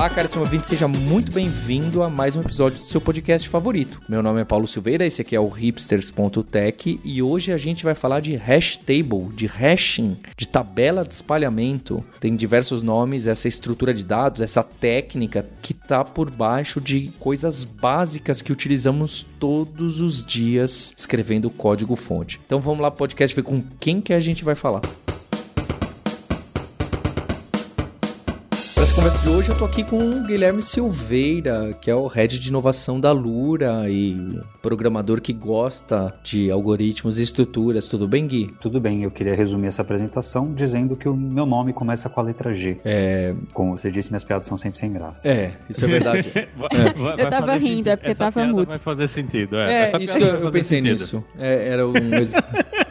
Olá, caríssimo ouvinte, seja muito bem-vindo a mais um episódio do seu podcast favorito. Meu nome é Paulo Silveira, esse aqui é o hipsters.tech e hoje a gente vai falar de hash table, de hashing, de tabela de espalhamento. Tem diversos nomes, essa estrutura de dados, essa técnica que está por baixo de coisas básicas que utilizamos todos os dias escrevendo código fonte. Então vamos lá, podcast, ver com quem que a gente vai falar. Conversa de hoje, eu tô aqui com o Guilherme Silveira, que é o head de inovação da Lura e programador que gosta de algoritmos e estruturas. Tudo bem, Gui? Tudo bem, eu queria resumir essa apresentação dizendo que o meu nome começa com a letra G. É. Como você disse, minhas piadas são sempre sem graça. É, isso é verdade. é. Vai, vai eu tava rindo, sentido. é porque Essa tava piada mudo. Vai fazer sentido, é. É, Essa isso piada que eu, vai eu fazer pensei sentido. nisso. É, era um.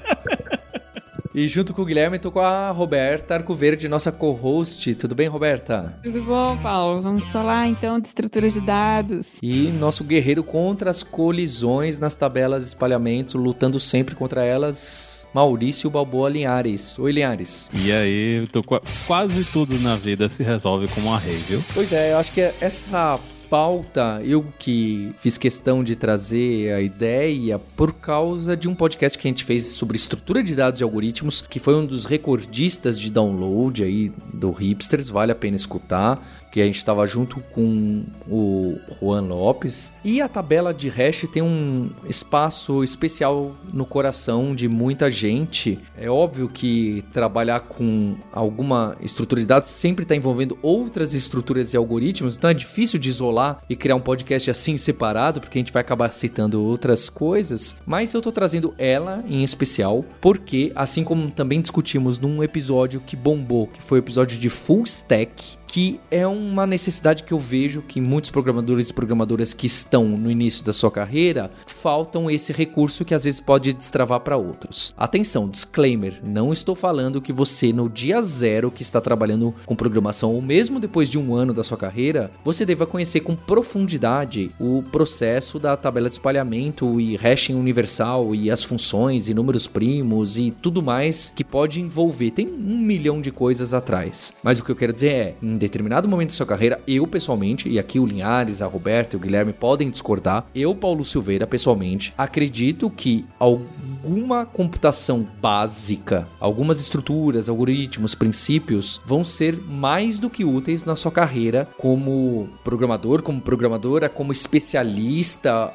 E junto com o Guilherme, tô com a Roberta Arcoverde, nossa co-host. Tudo bem, Roberta? Tudo bom, Paulo? Vamos falar então de estruturas de dados. E nosso guerreiro contra as colisões nas tabelas de espalhamento, lutando sempre contra elas, Maurício Balboa Linhares. Oi, Linhares. E aí, eu tô qua- quase tudo na vida se resolve com um array, viu? Pois é, eu acho que essa pauta, eu que fiz questão de trazer a ideia por causa de um podcast que a gente fez sobre estrutura de dados e algoritmos, que foi um dos recordistas de download aí do Hipsters, vale a pena escutar, que a gente estava junto com o Juan Lopes. E a tabela de hash tem um espaço especial no coração de muita gente. É óbvio que trabalhar com alguma estrutura de dados sempre está envolvendo outras estruturas e algoritmos, então é difícil de isolar e criar um podcast assim separado, porque a gente vai acabar citando outras coisas. Mas eu tô trazendo ela em especial, porque assim como também discutimos num episódio que bombou, que foi o episódio de Full Stack, que é uma necessidade que eu vejo que muitos programadores e programadoras que estão no início da sua carreira faltam esse recurso que às vezes pode destravar para outros. Atenção, disclaimer: não estou falando que você no dia zero que está trabalhando com programação ou mesmo depois de um ano da sua carreira, você deva conhecer com profundidade o processo da tabela de espalhamento e hashing universal e as funções e números primos e tudo mais que pode envolver. Tem um milhão de coisas atrás. Mas o que eu quero dizer é, em determinado momento da sua carreira, eu pessoalmente, e aqui o Linhares, a Roberta e o Guilherme podem discordar, eu, Paulo Silveira, pessoalmente, acredito que alguma computação básica, algumas estruturas, algoritmos, princípios vão ser mais do que úteis na sua carreira como programador, como programadora, como especialista,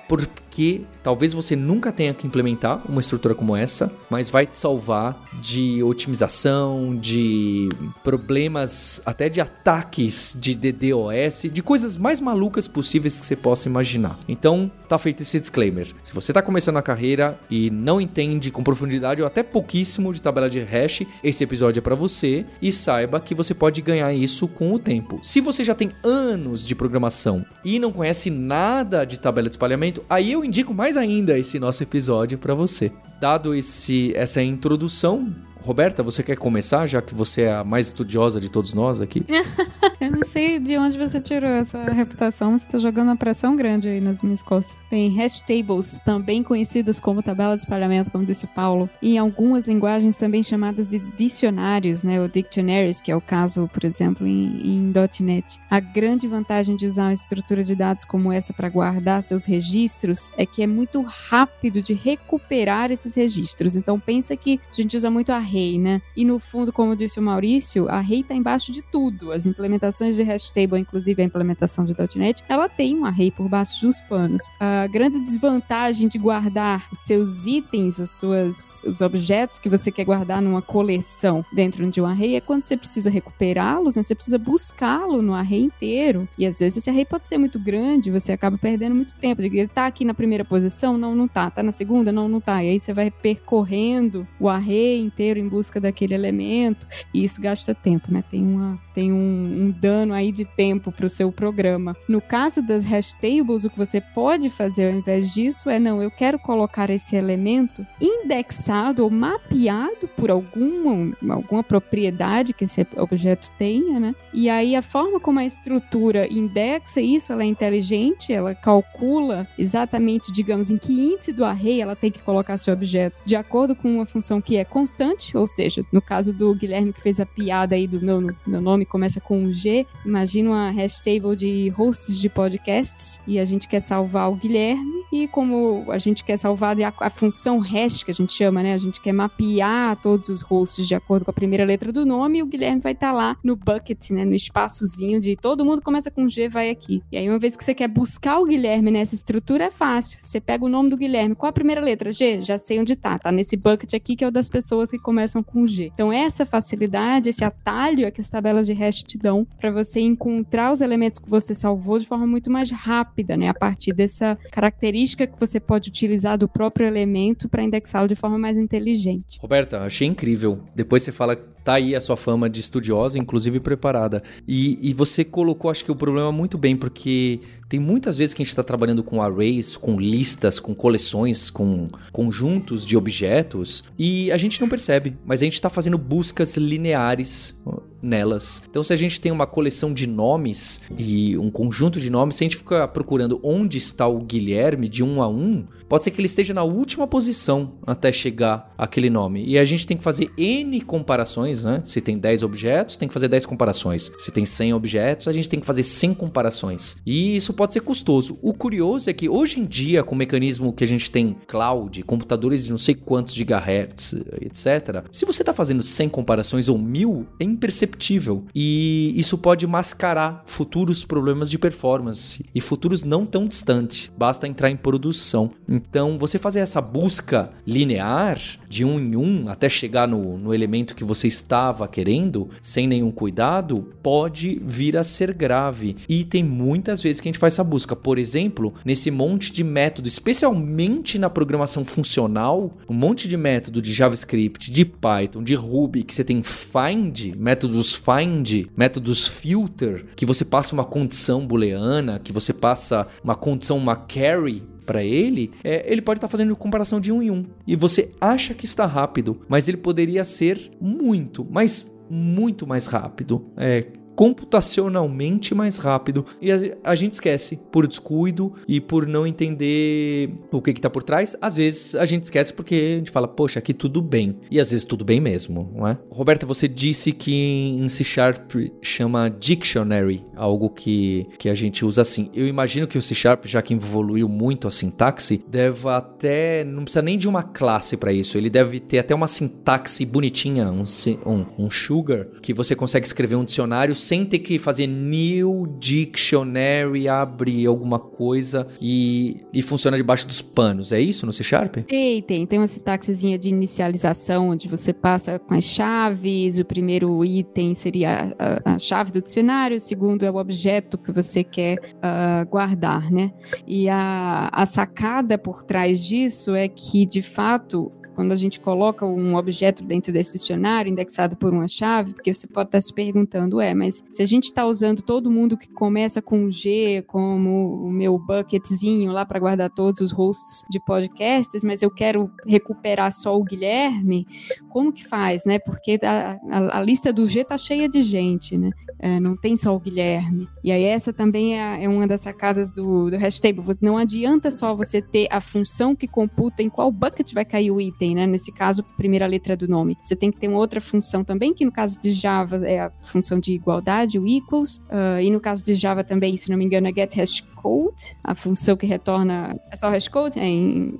porque talvez você nunca tenha que implementar uma estrutura como essa, mas vai te salvar de otimização, de problemas, até de ataques de DDoS, de coisas mais malucas possíveis que você possa imaginar. Então, tá feito esse disclaimer. Se você tá começando a carreira e não entende com profundidade ou até pouquíssimo de tabela de hash, esse episódio é para você e saiba que você pode ganhar isso com o tempo. Se você já tem anos de programação e não conhece nada de tabela de espalhamento, aí eu indico mais ainda esse nosso episódio para você. Dado esse essa introdução, Roberta, você quer começar, já que você é a mais estudiosa de todos nós aqui? Eu não sei de onde você tirou essa reputação, você tá jogando uma pressão grande aí nas minhas costas. Bem, hash tables, também conhecidas como tabela de espalhamento, como disse o Paulo, e em algumas linguagens também chamadas de dicionários, né, ou dictionaries, que é o caso, por exemplo, em, em .NET. A grande vantagem de usar uma estrutura de dados como essa para guardar seus registros é que é muito rápido de recuperar esses registros. Então pensa que a gente usa muito array, né? E no fundo, como disse o Maurício, a array está embaixo de tudo. As implementações de hash table, inclusive a implementação de .NET, ela tem um array por baixo dos panos. A grande desvantagem de guardar os seus itens, as suas, os objetos que você quer guardar numa coleção dentro de um array é quando você precisa recuperá-los, né? Você precisa buscá-lo no array inteiro. E às vezes esse array pode ser muito grande, você acaba perdendo muito tempo. Ele tá aqui na primeira posição? Não, não tá. Tá na segunda? Não, não tá. E aí você vai percorrendo o array inteiro em busca daquele elemento, e isso gasta tempo, né? Tem, uma, tem um, um dano aí de tempo para o seu programa. No caso das hash tables, o que você pode fazer ao invés disso é, não, eu quero colocar esse elemento indexado ou mapeado por alguma, alguma propriedade que esse objeto tenha, né? E aí a forma como a estrutura indexa isso, ela é inteligente, ela calcula exatamente, digamos, em que índice do array ela tem que colocar seu objeto, de acordo com uma função que é constante, ou seja, no caso do Guilherme que fez a piada aí do meu, meu nome começa com um G, imagina uma hash table de hosts de podcasts e a gente quer salvar o Guilherme e como a gente quer salvar a, a função hash que a gente chama, né? A gente quer mapear todos os hosts de acordo com a primeira letra do nome e o Guilherme vai estar tá lá no bucket, né? No espaçozinho de todo mundo começa com G, vai aqui. E aí uma vez que você quer buscar o Guilherme nessa estrutura é fácil. Você pega o nome do Guilherme, qual a primeira letra? G? Já sei onde tá. Tá nesse bucket aqui que é o das pessoas que começam com G. Então essa facilidade, esse atalho é que as tabelas de hash te dão para você encontrar os elementos que você salvou de forma muito mais rápida, né? A partir dessa característica que você pode utilizar do próprio elemento para indexá-lo de forma mais inteligente. Roberta, achei incrível. Depois você fala tá aí a sua fama de estudiosa, inclusive preparada. E, e você colocou, acho que o problema muito bem, porque tem muitas vezes que a gente está trabalhando com arrays, com listas, com coleções, com conjuntos de objetos e a gente não percebe, mas a gente está fazendo buscas lineares nelas. Então, se a gente tem uma coleção de nomes e um conjunto de nomes, se a gente ficar procurando onde está o Guilherme de um a um, pode ser que ele esteja na última posição até chegar aquele nome. E a gente tem que fazer N comparações, né? Se tem 10 objetos, tem que fazer 10 comparações. Se tem 100 objetos, a gente tem que fazer 100 comparações. E isso pode ser custoso. O curioso é que hoje em dia, com o mecanismo que a gente tem cloud, computadores de não sei quantos gigahertz, etc., se você está fazendo 100 comparações ou mil, é imperceptível perceptível. E isso pode mascarar futuros problemas de performance e futuros não tão distantes. Basta entrar em produção. Então, você fazer essa busca linear de um em um até chegar no, no elemento que você estava querendo, sem nenhum cuidado, pode vir a ser grave. E tem muitas vezes que a gente faz essa busca. Por exemplo, nesse monte de método, especialmente na programação funcional, um monte de método de JavaScript, de Python, de Ruby, que você tem find, métodos find, métodos filter, que você passa uma condição booleana, que você passa uma condição, uma carry para ele, é, ele pode estar tá fazendo comparação de um em um. E você acha que está rápido, mas ele poderia ser muito, mas muito mais rápido. É, computacionalmente mais rápido e a, a, gente esquece por descuido e por não entender o que está por trás. Às vezes a gente esquece porque a gente fala, poxa, aqui tudo bem. E às vezes tudo bem mesmo, não é? Roberta, você disse que em C Sharp chama dictionary, algo que, que a gente usa assim. Eu imagino que o C Sharp, já que evoluiu muito a sintaxe, deve até. não precisa nem de uma classe para isso. Ele deve ter até uma sintaxe bonitinha, um, um, um sugar, que você consegue escrever um dicionário sem ter que fazer new dictionary, abrir alguma coisa e, e funciona debaixo dos panos. É isso no C Sharp? Tem, tem. Tem uma sintaxezinha de inicialização onde você passa com as chaves. O primeiro item seria a, a chave do dicionário, o segundo é o objeto que você quer uh, guardar, né? E a, a sacada por trás disso é que, de fato, quando a gente coloca um objeto dentro desse dicionário indexado por uma chave, porque você pode estar se perguntando, é, mas se a gente está usando todo mundo que começa com G, como o meu bucketzinho lá para guardar todos os hosts de podcasts, mas eu quero recuperar só o Guilherme, como que faz, né? Porque a, a, a lista do G tá cheia de gente, né? É, não tem só o Guilherme. E aí essa também é, é uma das sacadas do, do hashtag. Não adianta só você ter a função que computa em qual bucket vai cair o item né? Nesse caso, primeira letra do nome. Você tem que ter uma outra função também, que no caso de Java é a função de igualdade, o equals, uh, e no caso de Java também, se não me engano, é get hash code, a função que retorna, é só hashcode, é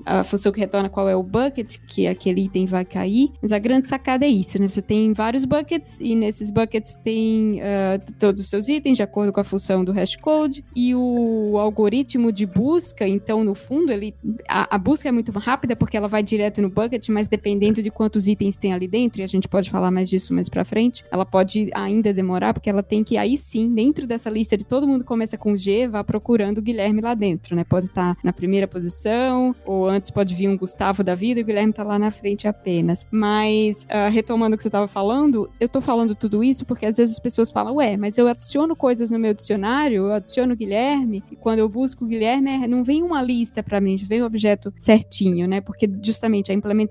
a função que retorna qual é o bucket que aquele item vai cair. Mas a grande sacada é isso, né? Você tem vários buckets e nesses buckets tem uh, todos os seus itens de acordo com a função do hashcode e o algoritmo de busca, então no fundo ele a, a busca é muito rápida porque ela vai direto no bucket, mas dependendo de quantos itens tem ali dentro, e a gente pode falar mais disso mais para frente, ela pode ainda demorar porque ela tem que aí sim, dentro dessa lista de todo mundo começa com G, vá procurando o Guilherme lá dentro, né? Pode estar na primeira posição, ou antes pode vir um Gustavo da vida e o Guilherme tá lá na frente apenas. Mas, uh, retomando o que você estava falando, eu tô falando tudo isso porque às vezes as pessoas falam, ué, mas eu adiciono coisas no meu dicionário, eu adiciono Guilherme, e quando eu busco o Guilherme, é, não vem uma lista para mim, vem o objeto certinho, né? Porque justamente a implementação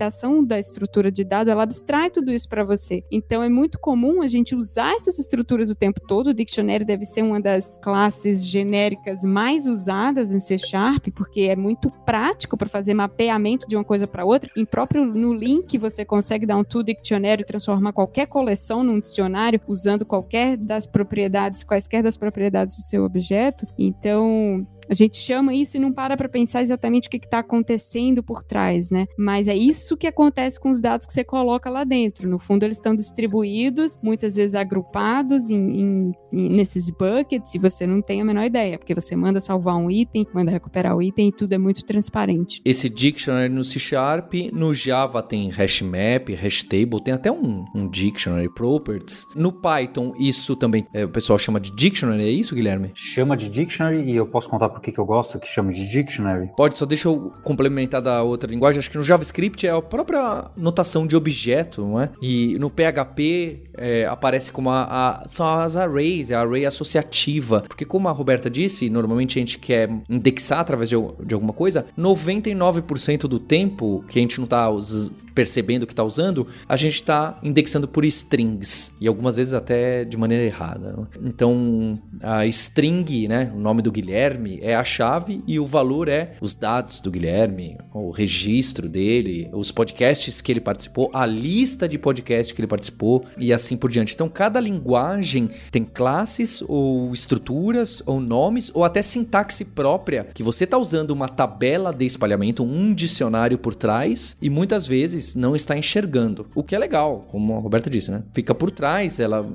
da estrutura de dado, ela abstrai tudo isso para você. Então é muito comum a gente usar essas estruturas o tempo todo. O dictionary deve ser uma das classes genéricas mais usadas em C Sharp, porque é muito prático para fazer mapeamento de uma coisa para outra. Em próprio no link você consegue dar um to dictionary e transformar qualquer coleção num dicionário usando qualquer das propriedades, quaisquer das propriedades do seu objeto. Então, a gente chama isso e não para para pensar exatamente o que está acontecendo por trás, né? Mas é isso que acontece com os dados que você coloca lá dentro. No fundo, eles estão distribuídos, muitas vezes agrupados em, em, nesses buckets, e você não tem a menor ideia, porque você manda salvar um item, manda recuperar o item e tudo é muito transparente. Esse dictionary no C Sharp, no Java tem hashmap, hashtable, tem até um, um dictionary properties. No Python, isso também é, o pessoal chama de dictionary, é isso, Guilherme? Chama de dictionary e eu posso contar por que, que eu gosto, que chama de dictionary? Pode, só deixa eu complementar da outra linguagem. Acho que no JavaScript é a própria notação de objeto, não é? E no PHP é, aparece como a, a, são as arrays, é a array associativa. Porque como a Roberta disse, normalmente a gente quer indexar através de, de alguma coisa, 99% do tempo que a gente não está percebendo que está usando, a gente está indexando por strings e algumas vezes até de maneira errada. Né? Então, a string, né, o nome do Guilherme é a chave e o valor é os dados do Guilherme, o registro dele, os podcasts que ele participou, a lista de podcasts que ele participou e assim por diante. Então, cada linguagem tem classes ou estruturas ou nomes ou até sintaxe própria que você está usando uma tabela de espalhamento, um dicionário por trás e muitas vezes não está enxergando. O que é legal, como a Roberta disse, né? Fica por trás, ela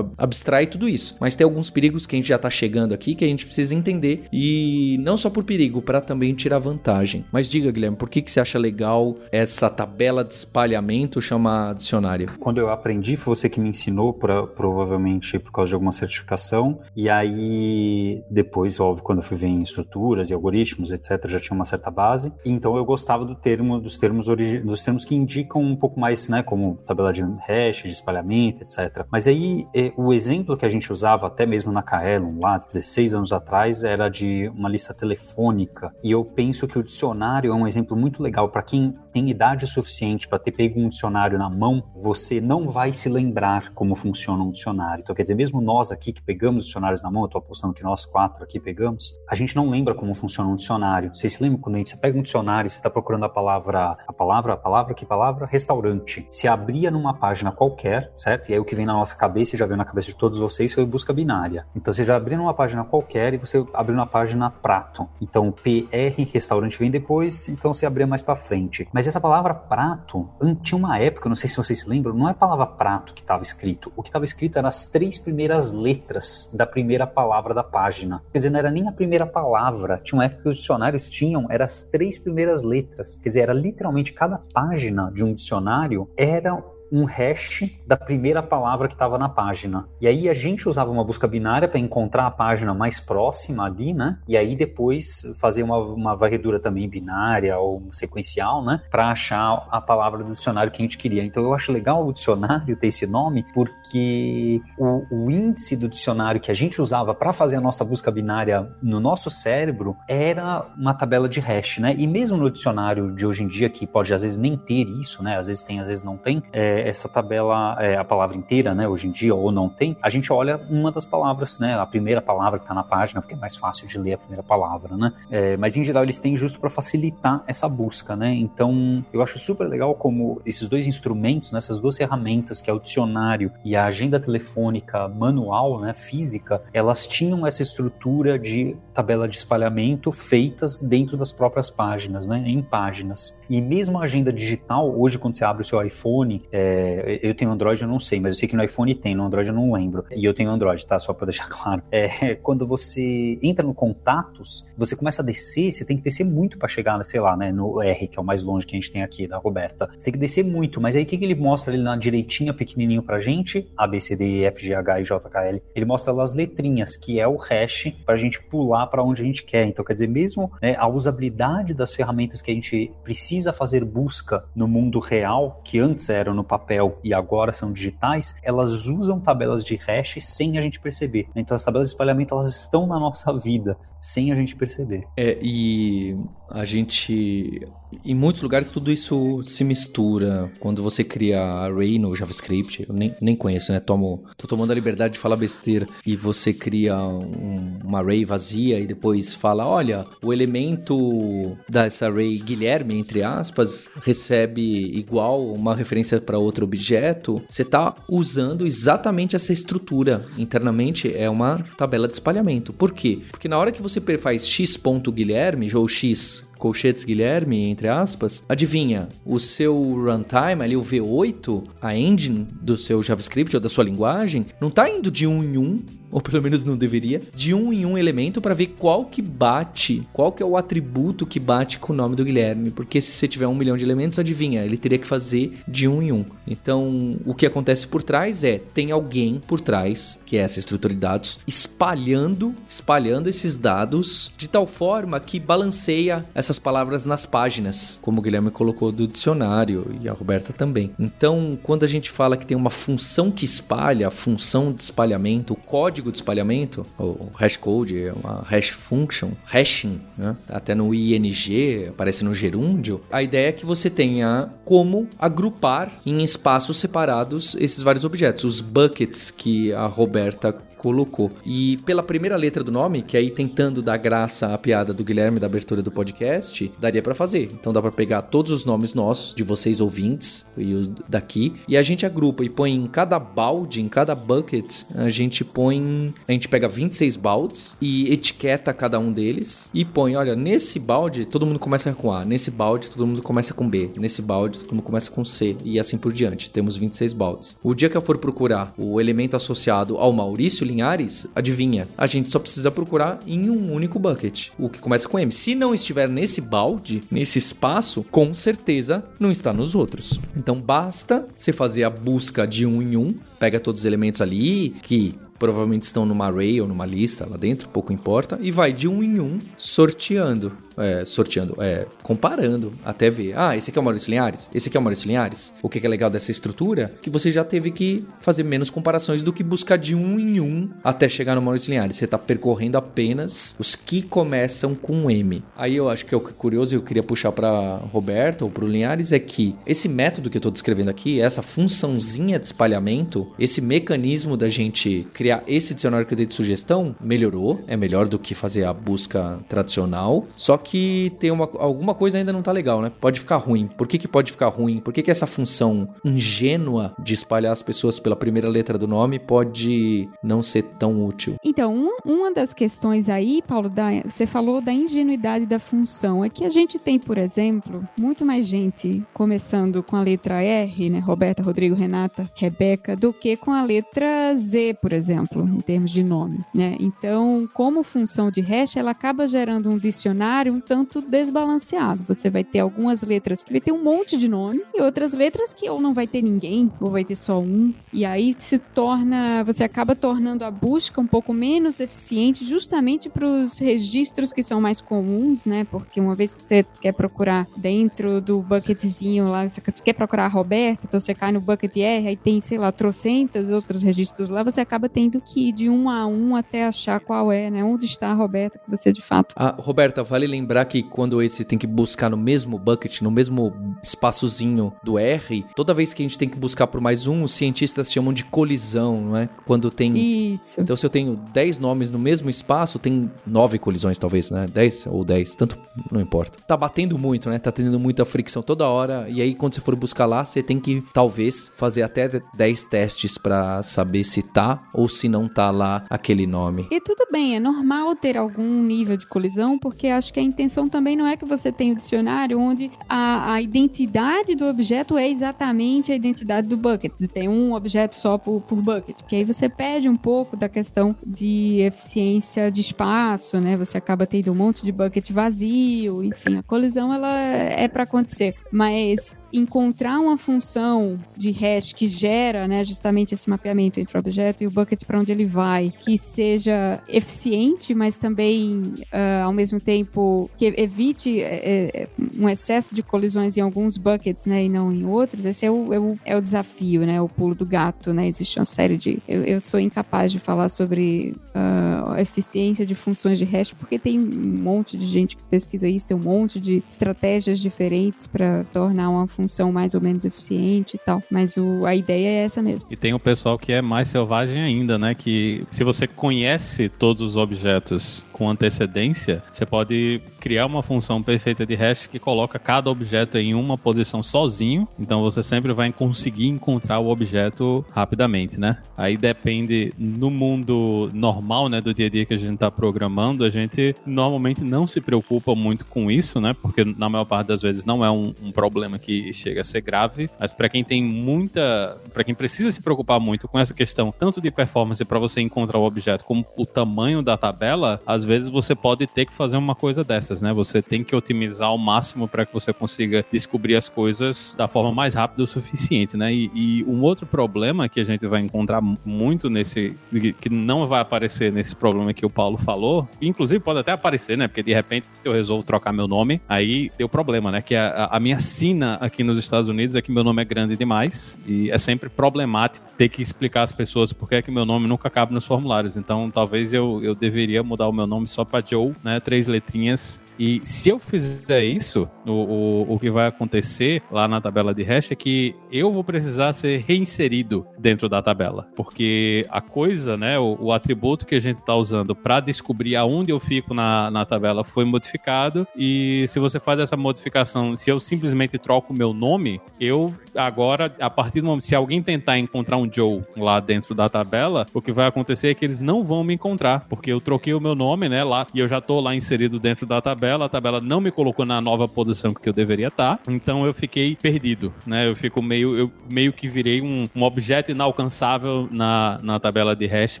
abstrai tudo isso. Mas tem alguns perigos que a gente já está chegando aqui que a gente precisa entender e não só por perigo, para também tirar vantagem. Mas diga, Guilherme, por que, que você acha legal essa tabela de espalhamento chamar dicionário? Quando eu aprendi, foi você que me ensinou, pra, provavelmente por causa de alguma certificação. E aí, depois, óbvio, quando eu fui ver em estruturas e algoritmos, etc., já tinha uma certa base. Então eu gostava do termo, dos termos, dos termos que indicam um pouco mais, né, como tabela de hash, de espalhamento, etc. Mas aí é, o exemplo que a gente usava até mesmo na Kaelon, lá 16 anos atrás, era de uma lista telefônica. E eu penso que o dicionário é um exemplo muito legal para quem tem idade suficiente para ter pego um dicionário na mão, você não vai se lembrar como funciona um dicionário. Então, quer dizer, mesmo nós aqui que pegamos dicionários na mão, eu estou apostando que nós quatro aqui pegamos, a gente não lembra como funciona um dicionário. Vocês se lembram quando a gente pega um dicionário você está procurando a palavra, a palavra, a palavra, que palavra? Palavra restaurante se abria numa página qualquer, certo? E aí o que vem na nossa cabeça e já veio na cabeça de todos vocês foi busca binária. Então você já abriu numa página qualquer e você abriu na página prato. Então PR restaurante vem depois, então você abria mais para frente. Mas essa palavra prato, tinha uma época, não sei se vocês se lembram, não é a palavra prato que estava escrito. O que estava escrito eram as três primeiras letras da primeira palavra da página. Quer dizer, não era nem a primeira palavra. Tinha uma época que os dicionários tinham, eram as três primeiras letras. Quer dizer, era literalmente cada página de um dicionário era um hash da primeira palavra que estava na página. E aí a gente usava uma busca binária para encontrar a página mais próxima ali, né? E aí depois fazer uma, uma varredura também binária ou sequencial, né? Para achar a palavra do dicionário que a gente queria. Então eu acho legal o dicionário ter esse nome porque o, o índice do dicionário que a gente usava para fazer a nossa busca binária no nosso cérebro era uma tabela de hash, né? E mesmo no dicionário de hoje em dia, que pode às vezes nem ter isso, né? Às vezes tem, às vezes não tem, é, essa tabela, é, a palavra inteira, né, hoje em dia, ou não tem, a gente olha uma das palavras, né, a primeira palavra que está na página, porque é mais fácil de ler a primeira palavra, né, é, mas em geral eles têm justo para facilitar essa busca, né, então eu acho super legal como esses dois instrumentos, né, essas duas ferramentas, que é o dicionário e a agenda telefônica manual, né, física, elas tinham essa estrutura de tabela de espalhamento feitas dentro das próprias páginas, né, em páginas. E mesmo a agenda digital, hoje quando você abre o seu iPhone, é, É, eu tenho Android, eu não sei, mas eu sei que no iPhone tem, no Android eu não lembro. E eu tenho Android, tá? Só pra deixar claro. É, quando você entra no contatos, você começa a descer, você tem que descer muito para chegar, sei lá, né, no R, que é o mais longe que a gente tem aqui, da Roberta. Você tem que descer muito, mas aí o que, que ele mostra ali na direitinha, pequenininho pra gente? A, B, C, D, E, F, G, H, I, J, K, L. Ele mostra lá as letrinhas, que é o hash pra gente pular para onde a gente quer. Então, quer dizer, mesmo né, a usabilidade das ferramentas que a gente precisa fazer busca no mundo real, que antes eram no papel e agora são digitais, elas usam tabelas de hash sem a gente perceber. Então, as tabelas de espalhamento elas estão na nossa vida sem a gente perceber. É, e a gente. Em muitos lugares tudo isso se mistura. Quando você cria array no JavaScript, eu nem, nem conheço, né? Tomo, tô tomando a liberdade de falar besteira. E você cria um, uma array vazia e depois fala: olha, o elemento dessa array Guilherme, entre aspas, recebe igual uma referência para outro objeto. Você está usando exatamente essa estrutura. Internamente é uma tabela de espalhamento. Por quê? Porque na hora que você faz x.guilherme ou x colchetes Guilherme, entre aspas, adivinha, o seu runtime ali, o V8, a engine do seu JavaScript ou da sua linguagem, não está indo de um em um, ou pelo menos não deveria, de um em um elemento para ver qual que bate, qual que é o atributo que bate com o nome do Guilherme, porque se você tiver um milhão de elementos, adivinha, ele teria que fazer de um em um. Então, o que acontece por trás é, tem alguém por trás, que é essa estrutura de dados, espalhando, espalhando esses dados de tal forma que balanceia essas palavras nas páginas, como o Guilherme colocou do dicionário e a Roberta também. Então, quando a gente fala que tem uma função que espalha, a função de espalhamento, o código de espalhamento, o hashcode, é uma hash function, hashing, né? até no ING, aparece no gerúndio, a ideia é que você tenha como agrupar em espaços separados esses vários objetos, os buckets que a Roberta colocou. E pela primeira letra do nome, que aí tentando dar graça à piada do Guilherme da abertura do podcast, daria para fazer. Então dá para pegar todos os nomes nossos, de vocês ouvintes e os daqui, e a gente agrupa e põe em cada balde, em cada bucket, a gente põe. A gente pega 26 baldes e etiqueta cada um deles e põe: olha, nesse balde todo mundo começa com A, nesse balde todo mundo começa com B, nesse balde todo mundo começa com C e assim por diante. Temos 26 baldes. O dia que eu for procurar o elemento associado ao Maurício Linhares, adivinha? A gente só precisa procurar em um único bucket, o que começa com M. Se não estiver nesse balde, nesse espaço, com certeza não está nos outros. Então basta você fazer a busca de um em um, pega todos os elementos ali que provavelmente estão numa array ou numa lista lá dentro, pouco importa, e vai de um em um sorteando é, sorteando, é, comparando até ver. Ah, esse aqui é o Maurício Linhares, esse aqui é o Maurício Linhares. O que é legal dessa estrutura? Que você já teve que fazer menos comparações do que buscar de um em um até chegar no Maurício Linhares. Você está percorrendo apenas os que começam com M. Aí eu acho que é o que é curioso e eu queria puxar para Roberto ou para o Linhares é que esse método que eu estou descrevendo aqui, essa funçãozinha de espalhamento, esse mecanismo da gente criar esse dicionário que eu dei de sugestão, melhorou, é melhor do que fazer a busca tradicional. Só que tem uma, alguma coisa ainda não tá legal, né? Pode ficar ruim. Por que, que pode ficar ruim? Por que, que essa função ingênua de espalhar as pessoas pela primeira letra do nome pode não ser tão útil? Então, um, uma das questões aí, Paulo, da, você falou da ingenuidade da função. É que a gente tem, por exemplo, muito mais gente começando com a letra R, né? Roberta, Rodrigo, Renata, Rebeca, do que com a letra Z, por exemplo, em termos de nome, né? Então, como função de hash, ela acaba gerando um dicionário um tanto desbalanceado. Você vai ter algumas letras que vai ter um monte de nome e outras letras que ou não vai ter ninguém ou vai ter só um. E aí se torna, você acaba tornando a busca um pouco menos eficiente justamente para os registros que são mais comuns, né? Porque uma vez que você quer procurar dentro do bucketzinho lá, você quer procurar a Roberta, então você cai no bucket R, aí tem, sei lá, trocentas outros registros lá, você acaba tendo que ir de um a um até achar qual é, né? Onde está a Roberta que você de fato. Ah, Roberta, vale lembrar que quando esse tem que buscar no mesmo bucket, no mesmo espaçozinho do R, toda vez que a gente tem que buscar por mais um, os cientistas chamam de colisão, não é? Quando tem. Isso. Então, se eu tenho 10 nomes no mesmo espaço, tem 9 colisões, talvez, né? 10 ou 10, tanto não importa. Tá batendo muito, né? Tá tendo muita fricção toda hora. E aí, quando você for buscar lá, você tem que, talvez, fazer até 10 testes para saber se tá ou se não tá lá aquele nome. E tudo bem, é normal ter algum nível de colisão, porque acho que a intenção também não é que você tenha um dicionário onde a, a identidade do objeto é exatamente a identidade do bucket. Tem um objeto só por, por bucket, porque aí você perde um pouco da questão de eficiência de espaço, né? Você acaba tendo um monte de bucket vazio, enfim, a colisão ela é para acontecer, mas encontrar uma função de hash que gera né, justamente esse mapeamento entre o objeto e o bucket para onde ele vai, que seja eficiente, mas também, uh, ao mesmo tempo, que evite é, um excesso de colisões em alguns buckets né, e não em outros, esse é o, é o, é o desafio, né, o pulo do gato. Né? Existe uma série de. Eu, eu sou incapaz de falar sobre uh, eficiência de funções de hash, porque tem um monte de gente que pesquisa isso, tem um monte de estratégias diferentes para tornar uma função função mais ou menos eficiente e tal. Mas o, a ideia é essa mesmo. E tem o pessoal que é mais selvagem ainda, né? Que se você conhece todos os objetos com antecedência, você pode criar uma função perfeita de hash que coloca cada objeto em uma posição sozinho. Então você sempre vai conseguir encontrar o objeto rapidamente, né? Aí depende no mundo normal, né, do dia a dia que a gente está programando, a gente normalmente não se preocupa muito com isso, né? Porque na maior parte das vezes não é um, um problema que chega a ser grave, mas para quem tem muita, para quem precisa se preocupar muito com essa questão tanto de performance para você encontrar o objeto como o tamanho da tabela, às vezes você pode ter que fazer uma coisa dessas, né? Você tem que otimizar ao máximo para que você consiga descobrir as coisas da forma mais rápida o suficiente, né? E, e, um outro problema que a gente vai encontrar muito nesse que não vai aparecer nesse problema que o Paulo falou, inclusive pode até aparecer, né? Porque de repente eu resolvo trocar meu nome, aí deu problema, né? Que a, a minha sina aqui no nos Estados Unidos é que meu nome é grande demais e é sempre problemático ter que explicar às pessoas por que é que meu nome nunca cabe nos formulários. Então, talvez eu, eu deveria mudar o meu nome só para Joe, né? Três letrinhas e se eu fizer isso, o, o, o, que vai acontecer lá na tabela de hash é que eu vou precisar ser reinserido dentro da tabela. Porque a coisa, né, o, o atributo que a gente está usando para descobrir aonde eu fico na, na tabela foi modificado. E se você faz essa modificação, se eu simplesmente troco o meu nome, eu agora, a partir do momento, se alguém tentar encontrar um Joe lá dentro da tabela, o que vai acontecer é que eles não vão me encontrar, porque eu troquei o meu nome, né, lá, e eu já tô lá inserido dentro da tabela tabela, a tabela não me colocou na nova posição que eu deveria estar, então eu fiquei perdido, né? Eu fico meio, eu meio que virei um, um objeto inalcançável na, na tabela de hash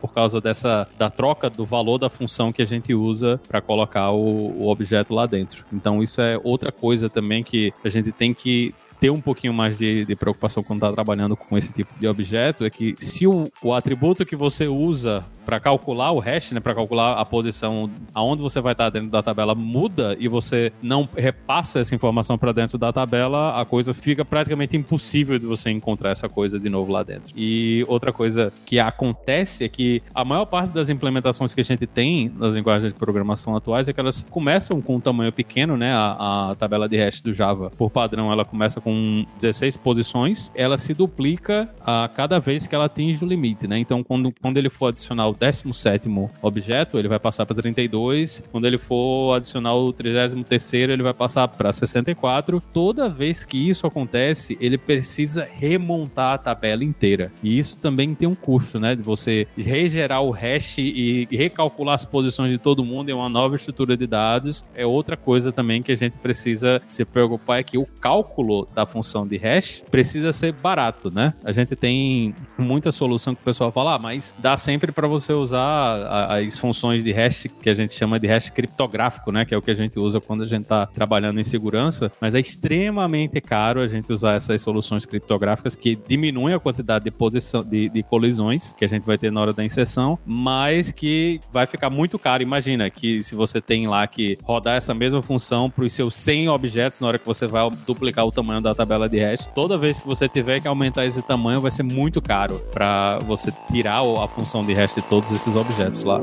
por causa dessa da troca do valor da função que a gente usa para colocar o, o objeto lá dentro. Então isso é outra coisa também que a gente tem que ter um pouquinho mais de, de preocupação quando está trabalhando com esse tipo de objeto é que se o, o atributo que você usa para calcular o hash, né, para calcular a posição aonde você vai estar tá dentro da tabela muda e você não repassa essa informação para dentro da tabela, a coisa fica praticamente impossível de você encontrar essa coisa de novo lá dentro. E outra coisa que acontece é que a maior parte das implementações que a gente tem nas linguagens de programação atuais é que elas começam com um tamanho pequeno, né? A, a tabela de hash do Java, por padrão, ela começa com com 16 posições, ela se duplica a cada vez que ela atinge o limite, né? Então, quando, quando ele for adicionar o 17 objeto, ele vai passar para 32. Quando ele for adicionar o 33, ele vai passar para 64. Toda vez que isso acontece, ele precisa remontar a tabela inteira. E isso também tem um custo, né? De você regerar o hash e recalcular as posições de todo mundo em uma nova estrutura de dados. É outra coisa também que a gente precisa se preocupar, é que o cálculo da função de hash precisa ser barato, né? A gente tem muita solução que o pessoal fala, ah, mas dá sempre para você usar as funções de hash que a gente chama de hash criptográfico, né? Que é o que a gente usa quando a gente está trabalhando em segurança, mas é extremamente caro a gente usar essas soluções criptográficas que diminuem a quantidade de posição de, de colisões que a gente vai ter na hora da inserção, mas que vai ficar muito caro. Imagina que se você tem lá que rodar essa mesma função para os seus 100 objetos na hora que você vai duplicar o tamanho da tabela de hash. Toda vez que você tiver que aumentar esse tamanho, vai ser muito caro para você tirar a função de hash de todos esses objetos lá.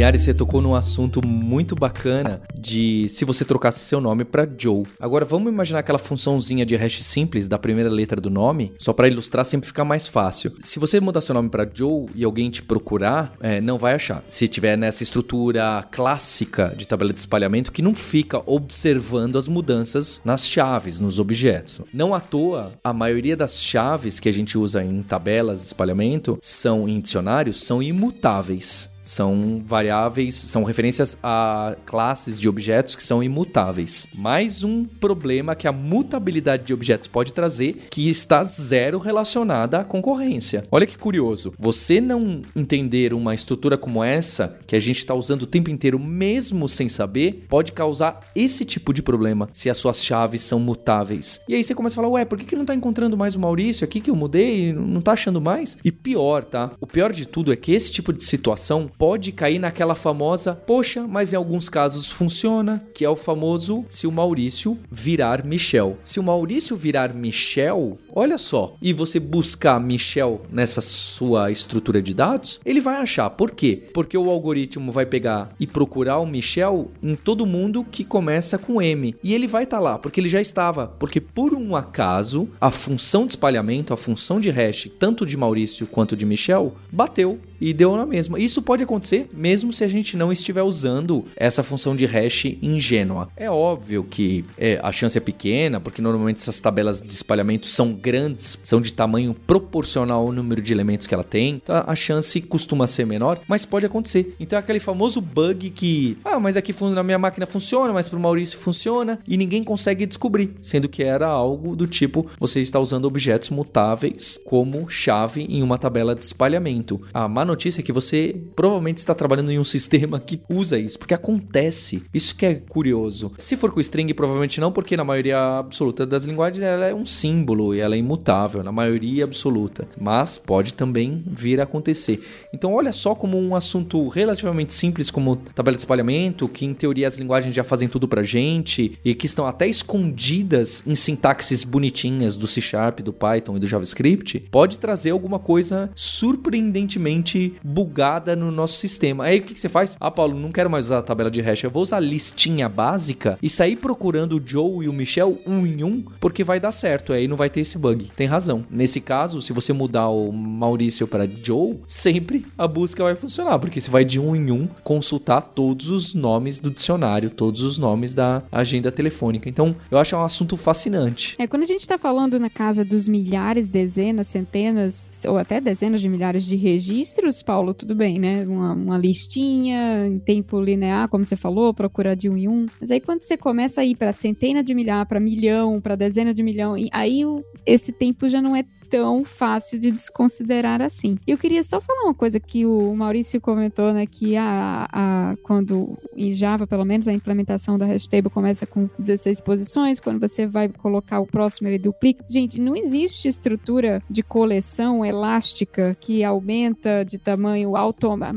Yari, você tocou num assunto muito bacana de se você trocasse seu nome para Joe. Agora vamos imaginar aquela funçãozinha de hash simples da primeira letra do nome, só para ilustrar sempre fica mais fácil. Se você mudar seu nome para Joe e alguém te procurar, é, não vai achar. Se tiver nessa estrutura clássica de tabela de espalhamento que não fica observando as mudanças nas chaves, nos objetos. Não à toa, a maioria das chaves que a gente usa em tabelas de espalhamento são em dicionários são imutáveis. São variáveis, são referências a classes de objetos que são imutáveis. Mais um problema que a mutabilidade de objetos pode trazer, que está zero relacionada à concorrência. Olha que curioso. Você não entender uma estrutura como essa, que a gente está usando o tempo inteiro, mesmo sem saber, pode causar esse tipo de problema se as suas chaves são mutáveis. E aí você começa a falar, ué, por que, que não está encontrando mais o Maurício aqui que eu mudei não está achando mais? E pior, tá? O pior de tudo é que esse tipo de situação pode cair naquela famosa, poxa, mas em alguns casos funciona, que é o famoso se o Maurício virar Michel. Se o Maurício virar Michel, olha só, e você buscar Michel nessa sua estrutura de dados, ele vai achar. Por quê? Porque o algoritmo vai pegar e procurar o Michel em todo mundo que começa com M. E ele vai estar tá lá, porque ele já estava. Porque por um acaso, a função de espalhamento, a função de hash, tanto de Maurício quanto de Michel, bateu e deu na mesma. Isso pode acontecer mesmo se a gente não estiver usando essa função de hash ingênua. É óbvio que é, a chance é pequena, porque normalmente essas tabelas de espalhamento são grandes, são de tamanho proporcional ao número de elementos que ela tem, então a chance costuma ser menor, mas pode acontecer. Então é aquele famoso bug que, ah, mas aqui na minha máquina funciona, mas para o Maurício funciona, e ninguém consegue descobrir, sendo que era algo do tipo você está usando objetos mutáveis como chave em uma tabela de espalhamento. A má notícia é que você provavelmente está trabalhando em um sistema que usa isso, porque acontece. Isso que é curioso. Se for com string, provavelmente não, porque na maioria absoluta das linguagens ela é um símbolo e ela é imutável, na maioria absoluta. Mas pode também vir a acontecer. Então, olha só como um assunto relativamente simples, como tabela de espalhamento, que em teoria as linguagens já fazem tudo pra gente e que estão até escondidas em sintaxes bonitinhas do C Sharp, do Python e do JavaScript, pode trazer alguma coisa surpreendentemente bugada no nosso sistema. Aí o que, que, você faz? Ah, Paulo, não quero mais usar a tabela de hash, eu vou usar a listinha básica e sair procurando o Joe e o Michel um em um, porque vai dar certo, aí não vai ter esse bug. Tem razão. Nesse caso, se você mudar o Maurício para Joe, sempre a busca vai funcionar, porque você vai de um em um consultar todos os nomes do dicionário, todos os nomes da agenda telefônica. Então, eu acho um assunto fascinante. É, quando a gente está falando na casa dos milhares, dezenas, centenas, ou até dezenas de milhares de registros, Paulo, tudo bem, né? Uma, uma listinha em tempo linear, como você falou, procurar de um em um. Mas aí quando você começa a ir para centena de milhar, para milhão, para dezena de milhão, aí esse tempo já não é tão fácil de desconsiderar assim. Eu queria só falar uma coisa que o Maurício comentou, né? Que a, a, quando em Java, pelo menos, a implementação da hash table começa com 16 posições, quando você vai colocar o próximo, ele duplica. Gente, não existe estrutura de coleção elástica que aumenta de tamanho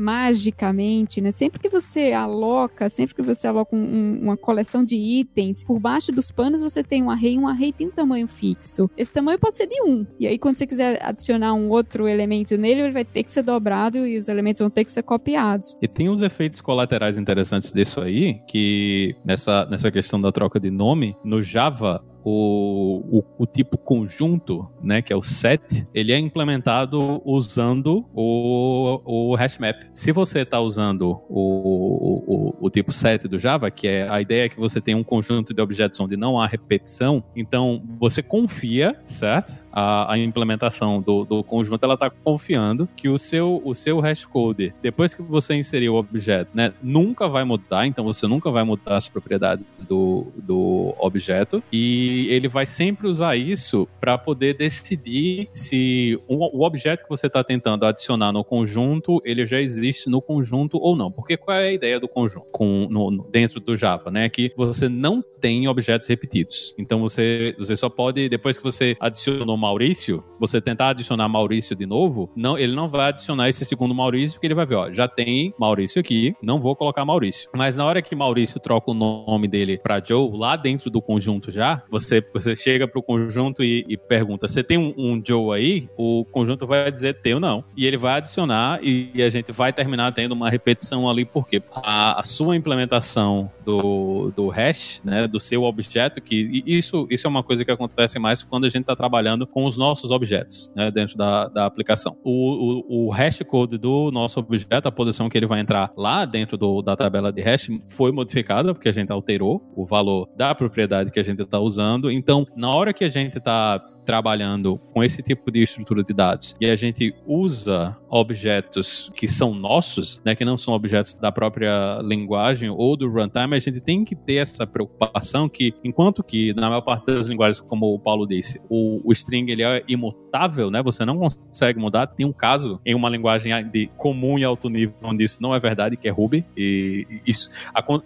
magicamente, né? Sempre que você aloca, sempre que você aloca um, um, uma coleção de itens, por baixo dos panos você tem um array, um array tem um tamanho fixo. Esse tamanho pode ser de 1. E aí, quando você quiser adicionar um outro elemento nele, ele vai ter que ser dobrado e os elementos vão ter que ser copiados. E tem uns efeitos colaterais interessantes disso aí, que nessa, nessa questão da troca de nome, no Java, o, o, o, tipo conjunto, né, que é o set, ele é implementado usando o, o hashmap. Se você está usando o, o, tipo set do Java, que é a ideia é que você tem um conjunto de objetos onde não há repetição, então você confia, certo? A, a implementação do, do conjunto, ela está confiando que o seu, o seu hashcode, depois que você inserir o objeto, né, nunca vai mudar, então você nunca vai mudar as propriedades do, do objeto e ele vai sempre usar isso para poder decidir se o, objeto que você está tentando adicionar no conjunto ele já existe no conjunto ou não. Porque qual é a ideia do conjunto com, no, dentro do Java, né? Que você não tem objetos repetidos. Então você, você só pode, depois que você adicionou Maurício, você tentar adicionar Maurício de novo, não, ele não vai adicionar esse segundo Maurício, porque ele vai ver, ó, já tem Maurício aqui, não vou colocar Maurício. Mas na hora que Maurício troca o nome dele para Joe, lá dentro do conjunto já, você, você chega pro conjunto e, e pergunta: você tem um, um, Joe aí? O conjunto vai dizer tem ou não. E ele vai adicionar e, e a gente vai terminar tendo uma repetição ali, porque a, a sua implementação do, do hash, né, do seu objeto, que isso, isso é uma coisa que acontece mais quando a gente está trabalhando com os nossos objetos né, dentro da, da aplicação. O, o, o hash code do nosso objeto, a posição que ele vai entrar lá dentro do, da tabela de hash, foi modificada, porque a gente alterou o valor da propriedade que a gente está usando. Então, na hora que a gente está trabalhando com esse tipo de estrutura de dados. E a gente usa objetos que são nossos, né, que não são objetos da própria linguagem ou do runtime, a gente tem que ter essa preocupação que, enquanto que na maior parte das linguagens, como o Paulo disse, o, o string ele é imutável, né, você não consegue mudar. Tem um caso em uma linguagem de comum e alto nível onde isso não é verdade, que é Ruby, e isso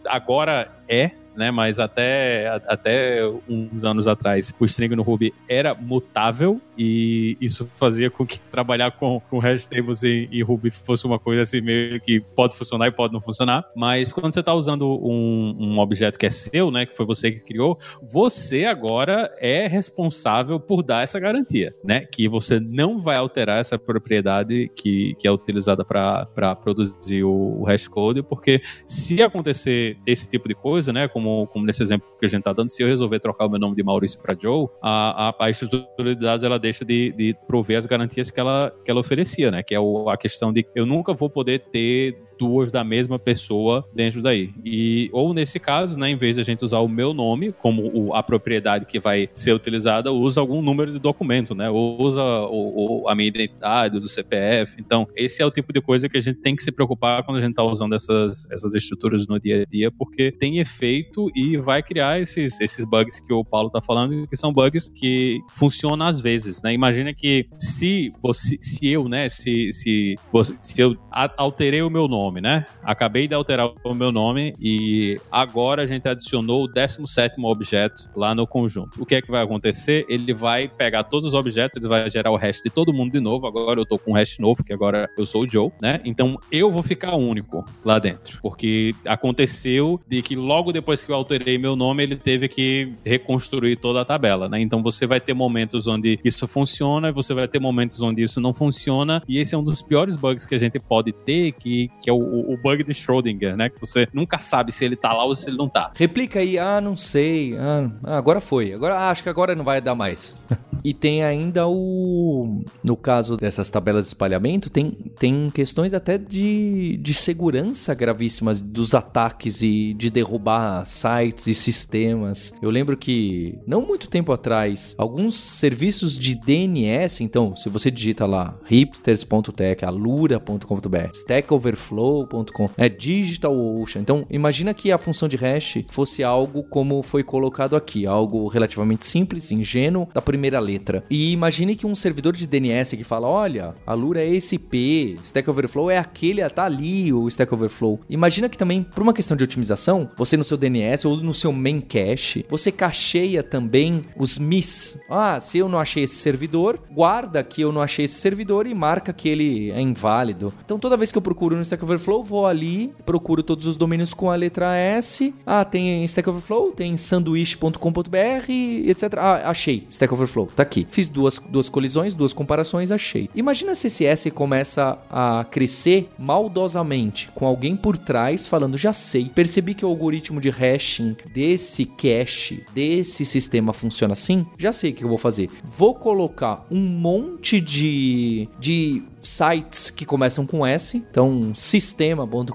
agora é né? Mas até, até uns anos atrás, o string no Ruby era mutável e isso fazia com que trabalhar com, com hash tables em, em Ruby fosse uma coisa assim meio que pode funcionar e pode não funcionar. Mas quando você está usando um, um objeto que é seu, né? Que foi você que criou, você agora é responsável por dar essa garantia, né? Que você não vai alterar essa propriedade que, que é utilizada para produzir o, o hash code, porque se acontecer esse tipo de coisa, né? Como como, como nesse exemplo que a gente está dando, se eu resolver trocar o meu nome de Maurício para Joe, a, a, a, estrutura de dados ela deixa de, de prover as garantias que ela, que ela oferecia, né? Que é o, a questão de eu nunca vou poder ter duas da mesma pessoa dentro daí. E, ou nesse caso, né, em vez de a gente usar o meu nome como o, a propriedade que vai ser utilizada, usa algum número de documento, né? Ou usa o, o, a minha identidade, do CPF. Então, esse é o tipo de coisa que a gente tem que se preocupar quando a gente está usando essas, essas estruturas no dia a dia, porque tem efeito e vai criar esses, esses bugs que o Paulo está falando, que são bugs que funcionam às vezes, né? Imagina que se você, se eu, né, se, se, se eu alterei o meu nome nome, né? Acabei de alterar o meu nome e agora a gente adicionou o 17 objeto lá no conjunto. O que é que vai acontecer? Ele vai pegar todos os objetos, ele vai gerar o hash de todo mundo de novo. Agora eu tô com um hash novo, que agora eu sou o Joe, né? Então eu vou ficar único lá dentro. Porque aconteceu de que logo depois que eu alterei meu nome, ele teve que reconstruir toda a tabela, né? Então você vai ter momentos onde isso funciona, você vai ter momentos onde isso não funciona. E esse é um dos piores bugs que a gente pode ter, que, que é o o, o, bug de Schrödinger, né? Que você nunca sabe se ele tá lá ou se ele não tá. Replica aí, ah, não sei. Ah, agora foi. Agora ah, acho que agora não vai dar mais. e tem ainda o. No caso dessas tabelas de espalhamento, tem, tem questões até de, de segurança gravíssimas dos ataques e de derrubar sites e sistemas. Eu lembro que, não muito tempo atrás, alguns serviços de DNS, então, se você digita lá hipsters.tech, alura.com.br, Stack Overflow, flow.com, é DigitalOcean. Então, imagina que a função de hash fosse algo como foi colocado aqui, algo relativamente simples, ingênuo, da primeira letra. E imagine que um servidor de DNS que fala, olha, a Lura é esse IP, Stack Overflow é aquele, tá ali o Stack Overflow. Imagina que também, por uma questão de otimização, você no seu DNS ou no seu main cache, você cacheia também os miss. Ah, se eu não achei esse servidor, guarda que eu não achei esse servidor e marca que ele é inválido. Então, toda vez que eu procuro no Stack Overflow, Overflow, vou ali, procuro todos os domínios com a letra S. Ah, tem Stack Overflow, tem sanduíche.com.br, etc. Ah, achei. Stack Overflow, tá aqui. Fiz duas, duas colisões, duas comparações, achei. Imagina se esse S começa a crescer maldosamente, com alguém por trás falando, já sei, percebi que o algoritmo de hashing desse cache, desse sistema funciona assim, já sei o que eu vou fazer. Vou colocar um monte de, de sites que começam com S, então sistema.com.br,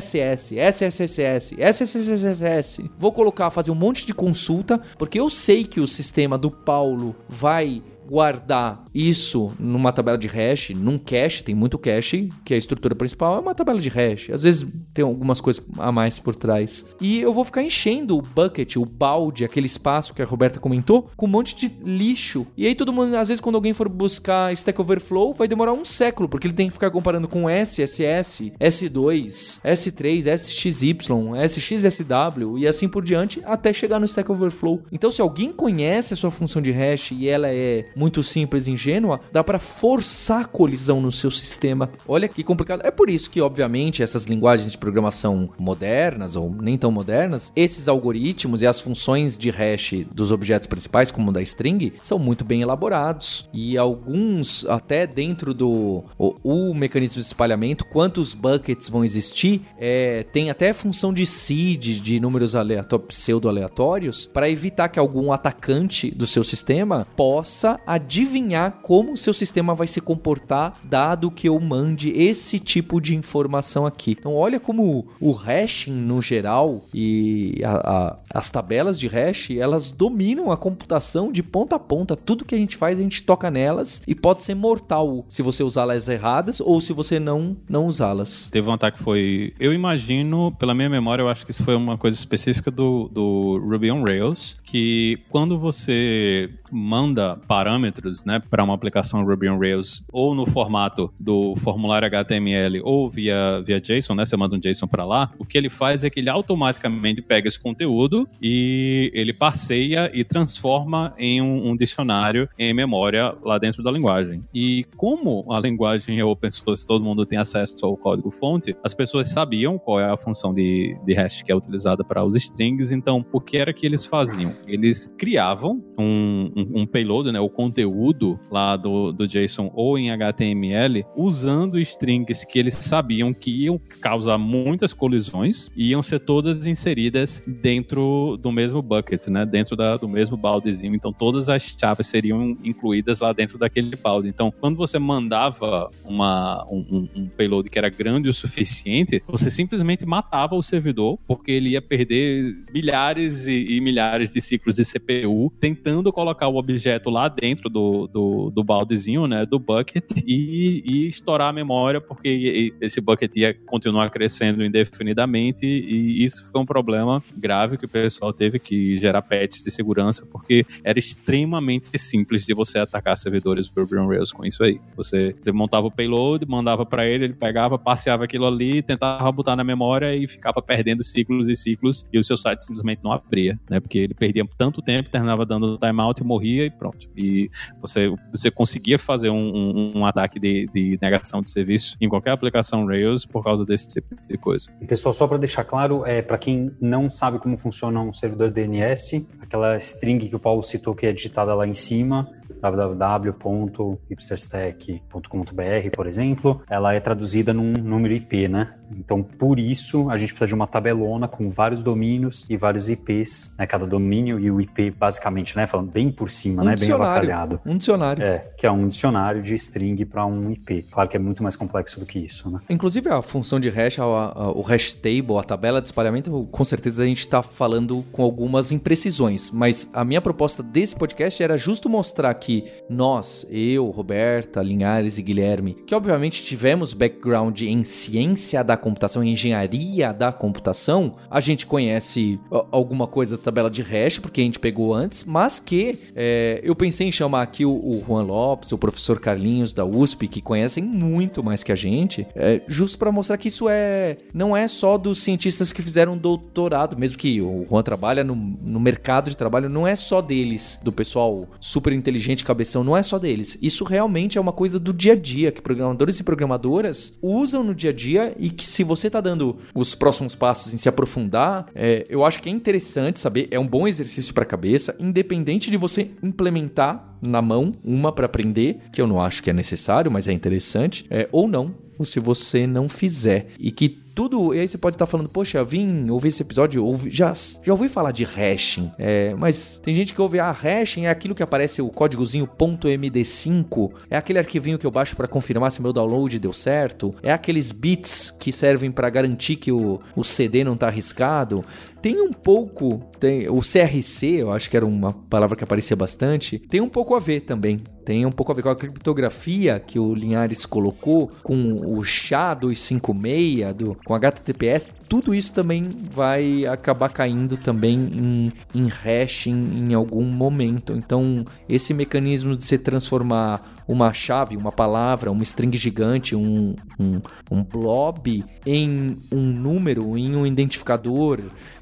SS, SSSS, SSSS. Vou colocar, fazer um monte de consulta, porque eu sei que o sistema do Paulo vai guardar isso numa tabela de hash, num cache, tem muito cache, que é a estrutura principal, é uma tabela de hash. Às vezes tem algumas coisas a mais por trás. E eu vou ficar enchendo o bucket, o balde, aquele espaço que a Roberta comentou, com um monte de lixo. E aí todo mundo, às vezes, quando alguém for buscar Stack Overflow, vai demorar um século, porque ele tem que ficar comparando com SSS, S2, S3, SXY, SXSW e assim por diante, até chegar no Stack Overflow. Então, se alguém conhece a sua função de hash e ela é muito simples e ingênua, dá para forçar colisão no seu sistema. Olha que complicado. É por isso que, obviamente, essas linguagens de programação modernas ou nem tão modernas, esses algoritmos e as funções de hash dos objetos principais, como o da string, são muito bem elaborados. E alguns, até dentro do o, o mecanismo de espalhamento, quantos buckets vão existir, é, tem até função de seed, de números pseudo-aleatórios, para evitar que algum atacante do seu sistema possa adivinhar como o seu sistema vai se comportar, dado que eu mande esse tipo de informação aqui. Então, olha como o hashing no geral e a, a, as tabelas de hash elas dominam a computação de ponta a ponta. Tudo que a gente faz, a gente toca nelas e pode ser mortal se você usá-las erradas ou se você não, não usá-las. Teve um ataque que foi. Eu imagino, pela minha memória, eu acho que isso foi uma coisa específica do, do Ruby on Rails, que quando você manda parâmetros né, para uma aplicação Ruby on Rails ou no formato do formulário HTML ou via, via JSON, né, você manda um JSON para lá, o que ele faz é que ele automaticamente pega esse conteúdo e ele passeia e transforma em um, um dicionário em memória lá dentro da linguagem. E como a linguagem é open source, todo mundo tem acesso ao código-fonte, as pessoas sabiam qual é a função de, de hash que é utilizada para os strings, então o que era que eles faziam? Eles criavam um, um, um payload, né, o conteúdo lá do, do JSON ou em HTML, usando strings que eles sabiam que iam causar muitas colisões e iam ser todas inseridas dentro do mesmo bucket, né, dentro da, do mesmo baldezinho. Então todas as chaves seriam incluídas lá dentro daquele balde. Então, quando você mandava uma, um, um payload que era grande o suficiente, você simplesmente matava o servidor, porque ele ia perder milhares e, e milhares de ciclos de CPU tentando colocar o objeto lá dentro do, do, do baldezinho, né, do bucket, e, e, estourar a memória, porque esse bucket ia continuar crescendo indefinidamente, e isso foi um problema grave que o pessoal teve que gerar patches de segurança, porque era extremamente simples de você atacar servidores Ruby on Rails com isso aí. Você, você montava o payload, mandava para ele, ele pegava, passeava aquilo ali, tentava botar na memória e ficava perdendo ciclos e ciclos, e o seu site simplesmente não abria, né, porque ele perdia tanto tempo, terminava dando timeout morria e pronto. E você, você conseguia fazer um, um, um ataque de, de, negação de serviço em qualquer aplicação Rails por causa desse tipo de coisa. E pessoal, só para deixar claro, é, para quem não sabe como funciona um servidor DNS, aquela string que o Paulo citou que é digitada lá em cima, www.hipsterstack.com.br, por exemplo, ela é traduzida num número IP, né? Então, por isso, a gente precisa de uma tabelona com vários domínios e vários IPs, né? Cada domínio e o IP, basicamente, né? Falando bem por cima, um né? Bem avacalhado. Um dicionário. É, que é um dicionário de string para um IP. Claro que é muito mais complexo do que isso, né? Inclusive, a função de hash, a, a, o hash table, a tabela de espalhamento, com certeza a gente está falando com algumas imprecisões, mas a minha proposta desse podcast era justo mostrar que nós, eu, Roberta, Linhares e Guilherme, que obviamente tivemos background em ciência da computação, engenharia da computação, a gente conhece alguma coisa da tabela de hash, porque a gente pegou antes, mas que é, eu pensei em chamar aqui o, o, Juan Lopes, o professor Carlinhos da USP, que conhecem muito mais que a gente, é, justo para mostrar que isso é não é só dos cientistas que fizeram doutorado, mesmo que o Juan trabalha no, no mercado de trabalho, não é só deles, do pessoal super inteligente, cabeção, não é só deles. Isso realmente é uma coisa do dia a dia, que programadores e programadoras usam no dia a dia e que se você tá dando os próximos passos em se aprofundar, é, eu acho que é interessante saber, é um bom exercício para a cabeça, independente de você implementar na mão uma para aprender, que eu não acho que é necessário, mas é interessante, é, ou não, ou se você não fizer. E que tudo. E aí você pode estar tá falando, poxa, vim ouvir esse episódio, ouvi, já, já ouvi falar de hashing. É, mas tem gente que ouve, ah, hashing é aquilo que aparece o códigozinho .md5, é aquele arquivinho que eu baixo para confirmar se meu download deu certo, é aqueles bits que servem para garantir que o, o CD não tá arriscado. Tem um pouco, tem, o CRC, eu acho que era uma palavra que aparecia bastante, tem um pouco a ver também. Tem um pouco a ver com a criptografia que o Linhares colocou, com o SHA-256, do, com HTTPS, tudo isso também vai acabar caindo também em, em hashing em algum momento. Então, esse mecanismo de se transformar uma chave, uma palavra, uma string gigante, um, um, um blob em um número, em um identificador,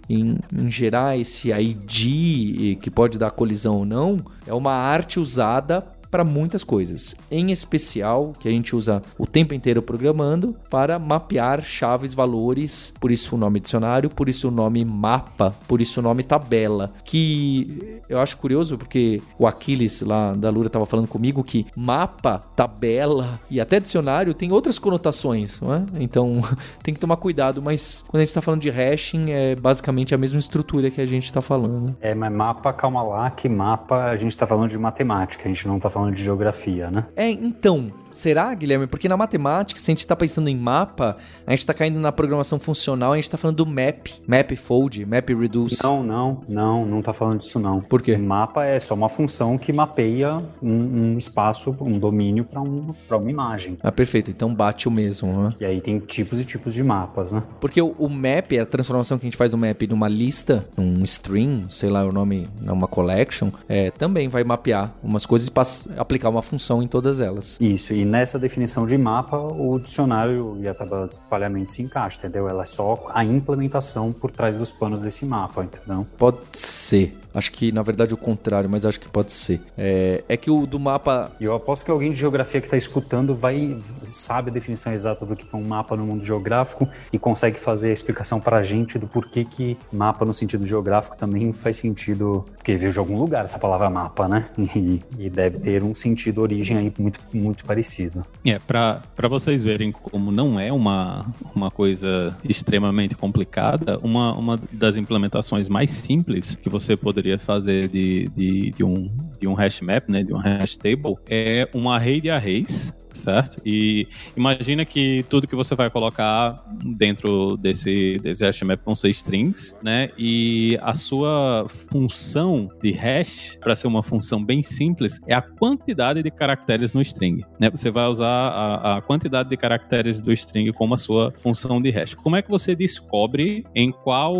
em, em, gerar esse ID que pode dar colisão ou não, é uma arte usada para muitas coisas, em especial que a gente usa o tempo inteiro programando para mapear chaves, valores, por isso o nome dicionário, por isso o nome mapa, por isso o nome tabela, que eu acho curioso porque o Aquiles lá da Lura estava falando comigo que mapa, tabela e até dicionário tem outras conotações, não é? Então tem que tomar cuidado, mas quando a gente está falando de hashing é basicamente a mesma estrutura que a gente está falando. É, mas mapa, calma lá, que mapa a gente está falando de matemática, a gente não está falando de geografia, né? É, então, será, Guilherme? Porque na matemática, se a gente está pensando em mapa, a gente está caindo na programação funcional, a gente está falando do map, map fold, map reduce. Não, não, não, não está falando disso não. Por quê? Mapa é só uma função que mapeia um, um espaço, um domínio para um, uma imagem. Ah, perfeito. Então bate o mesmo, né? E aí tem tipos e tipos de mapas, né? Porque o, o map, a transformação que a gente faz do map numa lista, um string, sei lá o nome, numa collection, é, também vai mapear umas coisas e aplicar uma função em todas elas. Isso, e nessa definição de mapa, o dicionário e a tabela de espalhamento se encaixam, entendeu? Ela é só a implementação por trás dos panos desse mapa, entendeu? Pode ser. Acho que, na verdade, o contrário, mas acho que pode ser. É, é que o do mapa. E eu aposto que alguém de geografia que está escutando vai sabe a definição exata do que é um mapa no mundo geográfico e consegue fazer a explicação para a gente do porquê que mapa no sentido geográfico também faz sentido. Porque veio de algum lugar essa palavra mapa, né? E, e deve ter um sentido, origem aí muito, muito parecido. É, para vocês verem como não é uma, uma coisa extremamente complicada, uma, uma das implementações mais simples que você poderia poderia fazer de, de, de, um, de um hash map, né, de um hash table, é um array de arrays certo? E imagina que tudo que você vai colocar dentro desse, desse hash map vão ser strings, né? E a sua função de hash, para ser uma função bem simples, é a quantidade de caracteres no string, né? Você vai usar a, a quantidade de caracteres do string como a sua função de hash. Como é que você descobre em qual,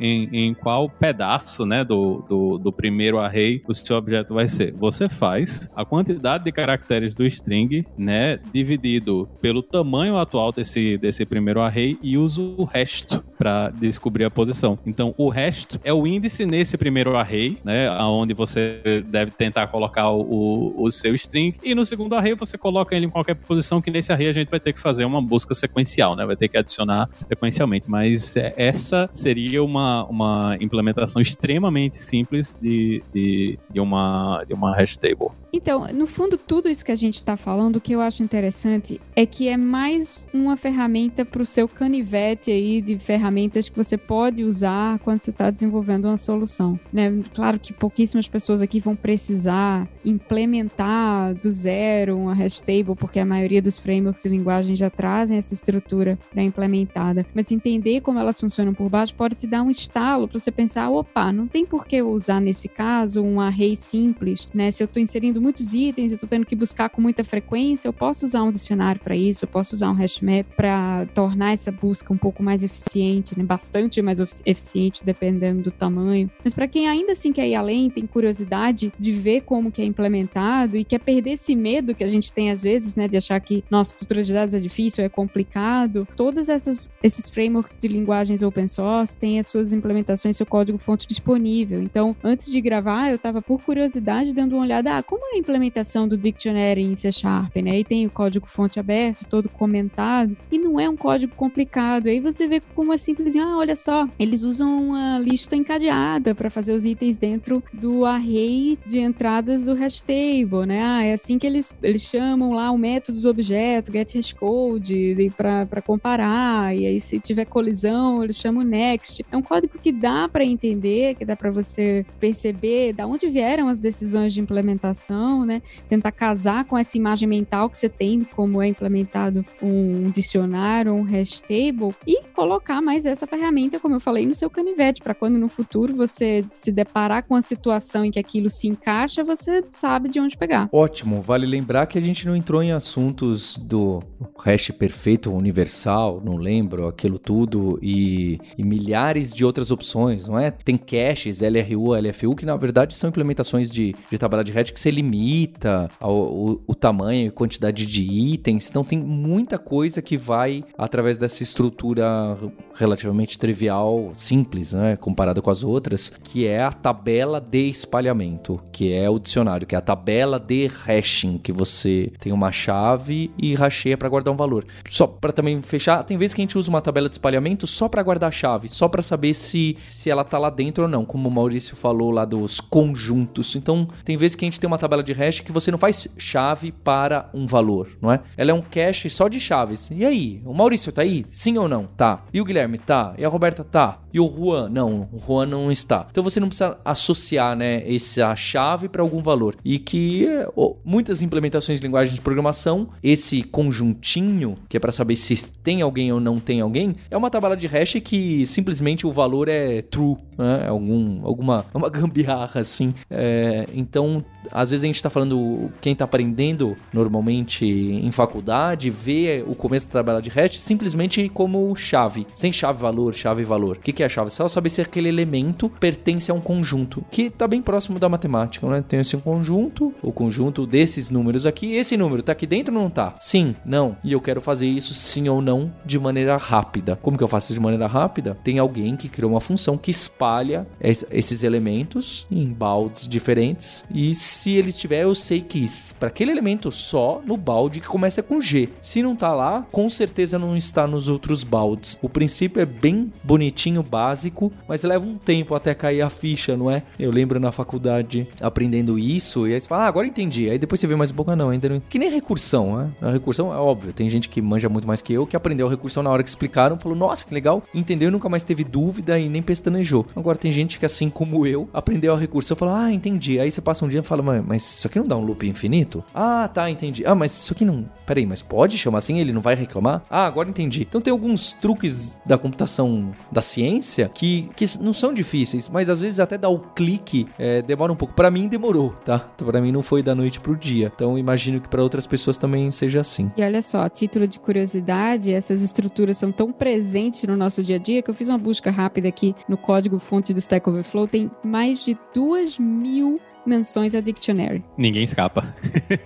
em, em qual pedaço, né, do, do, do primeiro array o seu objeto vai ser? Você faz a quantidade de caracteres do string né, dividido pelo tamanho atual desse, desse primeiro array e uso o resto para descobrir a posição. Então, o resto é o índice nesse primeiro array, né, aonde você deve tentar colocar o, o seu string, e no segundo array você coloca ele em qualquer posição, que nesse array a gente vai ter que fazer uma busca sequencial, né, vai ter que adicionar sequencialmente, mas é, essa seria uma, uma implementação extremamente simples de, de, de, uma, de uma hash table. Então, no fundo, tudo isso que a gente está falando, o que eu acho interessante é que é mais uma ferramenta para o seu canivete aí de ferramentas que você pode usar quando você está desenvolvendo uma solução. Né? Claro que pouquíssimas pessoas aqui vão precisar implementar do zero uma hash table, porque a maioria dos frameworks e linguagens já trazem essa estrutura pré-implementada. Mas entender como elas funcionam por baixo pode te dar um estalo para você pensar: opa, não tem por que eu usar nesse caso um array simples, né? Se eu estou inserindo muitos itens e estou tendo que buscar com muita frequência, eu posso usar um dicionário para isso, eu posso usar um hashmap para tornar essa busca um pouco mais eficiente, né? bastante mais eficiente dependendo do tamanho. Mas para quem ainda assim quer ir além, tem curiosidade de ver como que é implementado e quer perder esse medo que a gente tem às vezes, né, de achar que nossa estrutura de dados é difícil, é complicado. Todas essas esses frameworks de linguagens open source têm as suas implementações, seu código fonte disponível. Então, antes de gravar, eu estava por curiosidade dando uma olhada, ah, como é a implementação do dictionary em C Sharp, né? E tem o código fonte aberto, todo comentado, e não é um código complicado. Aí você vê como é simples, ah, olha só, eles usam uma lista encadeada para fazer os itens dentro do array de entradas do hash table, né? Ah, é assim que eles, eles chamam lá o método do objeto, get hashcode, para comparar, e aí se tiver colisão, eles chamam next. É um código que dá para entender, que dá para você perceber da onde vieram as decisões de implementação né? Tentar casar com essa imagem mental que você tem, como é implementado um dicionário, um hash table, e colocar mais essa ferramenta, como eu falei, no seu canivete, para quando no futuro você se deparar com a situação em que aquilo se encaixa, você sabe de onde pegar. Ótimo, vale lembrar que a gente não entrou em assuntos do hash perfeito universal, não lembro, aquilo tudo, e, e milhares de outras opções, não é? Tem caches, LRU, LFU, que na verdade são implementações de, de tabela de hash que você limita ao, o, o tamanho e quantidade de itens, então tem muita coisa que vai através dessa estrutura relativamente trivial, simples, né, comparada com as outras, que é a tabela de espalhamento, que é o dicionário, que é a tabela de hashing, que você tem uma chave e racheia para guardar um valor. Só para também fechar, tem vezes que a gente usa uma tabela de espalhamento só para guardar a chave, só para saber se, se ela tá lá dentro ou não, como o Maurício falou lá dos conjuntos. Então, tem vezes que a gente tem uma tabela de hash que você não faz chave para um valor, não é? Ela é um cache só de chaves. E aí, o Maurício tá aí? Sim ou não? Tá. E o Guilherme tá? E a Roberta tá? E o Juan? Não, o Juan não está. Então você não precisa associar, né, essa chave para algum valor. E que oh, muitas implementações de linguagem de programação, esse conjuntinho, que é para saber se tem alguém ou não tem alguém, é uma tabela de hash que simplesmente o valor é true, né? É algum, alguma uma gambiarra assim. É, então, às vezes a gente está falando, quem está aprendendo normalmente em faculdade, vê o começo da tabela de hash simplesmente como chave, sem chave valor, chave valor. O que, que é a chave? Só saber se aquele elemento pertence a um conjunto, que está bem próximo da matemática, né? Tem esse conjunto, o conjunto desses números aqui, esse número está aqui dentro ou não está? Sim, não. E eu quero fazer isso sim ou não de maneira rápida. Como que eu faço isso de maneira rápida? Tem alguém que criou uma função que espalha esses elementos em baldes diferentes e se ele estiver, eu sei que para aquele elemento só no balde que começa com G. Se não tá lá, com certeza não está nos outros baldes. O princípio é bem bonitinho, básico, mas leva um tempo até cair a ficha, não é? Eu lembro na faculdade aprendendo isso e aí você fala, ah, agora entendi. Aí depois você vê mais um pouco, ah, não, ainda não. Que nem recursão, né? A recursão é óbvio, tem gente que manja muito mais que eu que aprendeu a recursão na hora que explicaram, falou, nossa, que legal, entendeu e nunca mais teve dúvida e nem pestanejou. Agora tem gente que, assim como eu, aprendeu a recursão e falou, ah, entendi. Aí você passa um dia e fala, mas isso aqui não dá um loop infinito? Ah, tá, entendi. Ah, mas isso aqui não. Peraí, mas pode chamar assim? Ele não vai reclamar? Ah, agora entendi. Então tem alguns truques da computação da ciência que, que não são difíceis, mas às vezes até dar o clique é, demora um pouco. Para mim demorou, tá? Para mim não foi da noite pro dia. Então imagino que para outras pessoas também seja assim. E olha só, título de curiosidade, essas estruturas são tão presentes no nosso dia a dia que eu fiz uma busca rápida aqui no código fonte do Stack Overflow. Tem mais de duas mil menções a Dictionary. Ninguém escapa.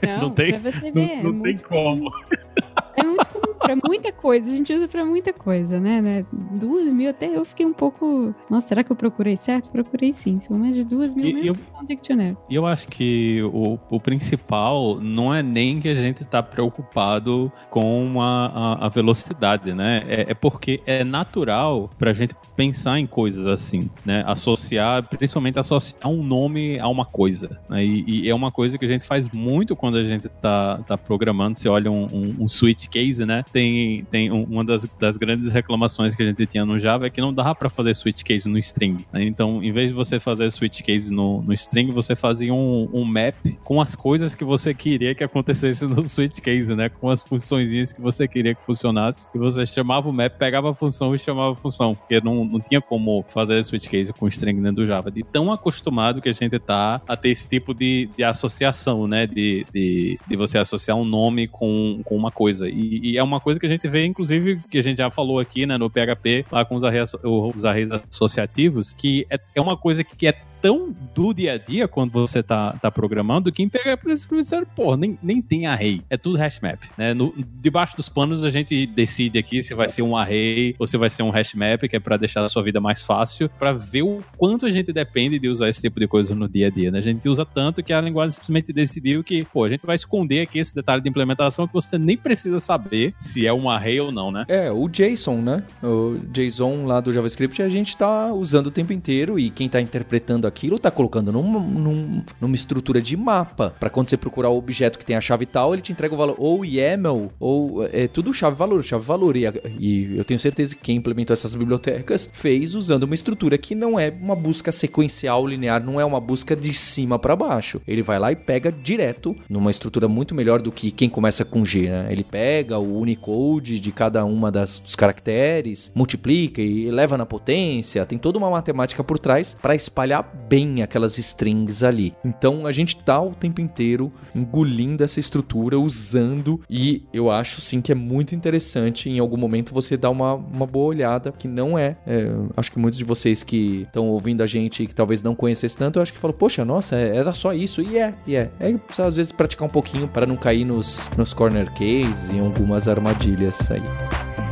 Não, não tem, pra você não, ver. não é tem como. Pra muita coisa. A gente usa pra muita coisa, né? né? Duas mil, até eu fiquei um pouco. Nossa, será que eu procurei certo? Procurei sim. São mais de duas mil E- eu- no Dictionary. E eu acho que o, o principal não é nem que a gente tá preocupado com a, a, a velocidade, né? É, é porque é natural pra gente pensar em coisas assim, né? Associar, principalmente associar um nome a uma coisa. né? E, e é uma coisa que a gente faz muito quando a gente tá, tá programando. Você olha um, um, um switch case, né? Tem, tem um- uma das, das grandes reclamações que a gente tinha no Java é que não dava pra fazer switch case no string. né? Então, em vez de você fazer switch case no, no string, você fazia um, um map com as coisas que você queria que acontecesse no switch case, né? Com as funçõezinhas que você queria que funcionasse. E você chamava o map, pegava a função e chamava a função. Porque não, não tinha como fazer switch case com string dentro do Java. De tão acostumado que a gente tá a ter esse tipo de, de associação, né? De, de, de você associar um nome com, com uma coisa. E, e é uma coisa que a gente vê, inclusive, que a gente já falou aqui, né? No PHP, lá com os arrays, os arrays associativos, que é, é uma coisa que é tão do dia a dia quando você tá, tá programando que em PHP você pô, nem, nem tem array. É tudo hash map. Né? No, debaixo dos panos a gente decide aqui se vai ser um array ou se vai ser um hash map, que é para deixar a sua vida mais fácil, para ver o quanto a gente depende de usar esse tipo de coisa no dia a dia. Né? A gente usa tanto que a linguagem simplesmente decidiu que, pô, a gente vai esconder aqui esse detalhe de implementação que você nem precisa saber se é um array ou não, né? É, o JSON, né? O JSON lá do JavaScript a gente tá usando o tempo inteiro e quem tá interpretando aquilo, está colocando numa, num, numa estrutura de mapa. Para quando você procurar o objeto que tem a chave tal, ele te entrega o valor ou YAML, ou é tudo chave-valor, chave-valor. E, e eu tenho certeza que quem implementou essas bibliotecas fez usando uma estrutura que não é uma busca sequencial linear, não é uma busca de cima para baixo. Ele vai lá e pega direto numa estrutura muito melhor do que quem começa com G, né? Ele pega o Unicode de cada uma das, dos caracteres, multiplica e leva na potência, tem toda uma matemática por trás para espalhar bem aquelas strings ali. Então a gente tá o tempo inteiro engolindo essa estrutura, usando, e eu acho sim que é muito interessante em algum momento você dar uma, uma boa olhada, que não é, é acho que muitos de vocês que estão ouvindo a gente que talvez não conhecessem tanto, eu acho que falam, poxa, nossa, é, era só isso, e é, e é. É precisa às vezes praticar um pouquinho para não cair nos, nos corner cases e algumas armadilhas aí.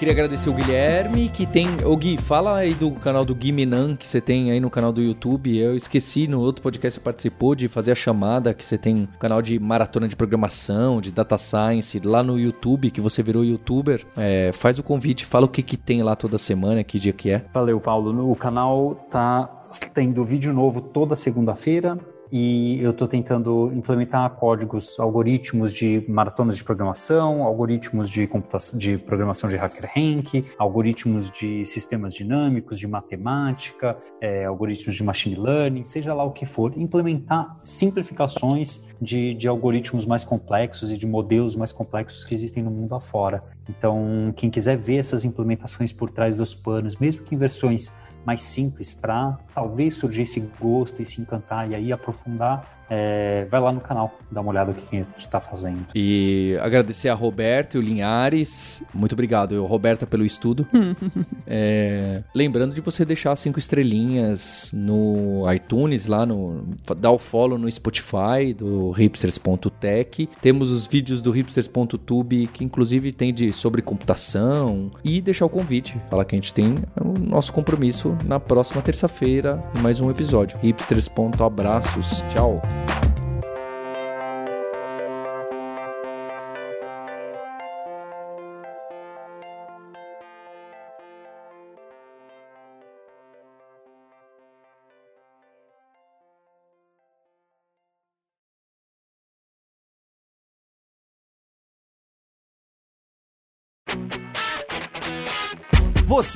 Queria agradecer o Guilherme, que tem. Ô Gui, fala aí do canal do Gui Minan, que você tem aí no canal do YouTube. Eu esqueci no outro podcast que você participou de fazer a chamada, que você tem um canal de maratona de programação, de data science, lá no YouTube, que você virou youtuber. É, faz o convite, fala o que, que tem lá toda semana, que dia que é. Valeu, Paulo. O canal tá tendo vídeo novo toda segunda-feira e eu estou tentando implementar códigos, algoritmos de maratonas de programação, algoritmos de, computação, de programação de HackerRank, algoritmos de sistemas dinâmicos, de matemática, é, algoritmos de machine learning, seja lá o que for, implementar simplificações de, de algoritmos mais complexos e de modelos mais complexos que existem no mundo afora. Então, quem quiser ver essas implementações por trás dos panos, mesmo que em versões mais simples para talvez surgir esse gosto e se encantar e aí aprofundar é, vai lá no canal, dá uma olhada no que a gente está fazendo. E agradecer a Roberta e o Linhares. Muito obrigado, eu, Roberta, pelo estudo. é, lembrando de você deixar cinco estrelinhas no iTunes, lá no. dar o follow no Spotify do hipsters.tech. Temos os vídeos do hipsters.tube, que inclusive tem de sobre computação. E deixar o convite. Falar que a gente tem o nosso compromisso na próxima terça-feira em mais um episódio. hipsters.abraços. Tchau. you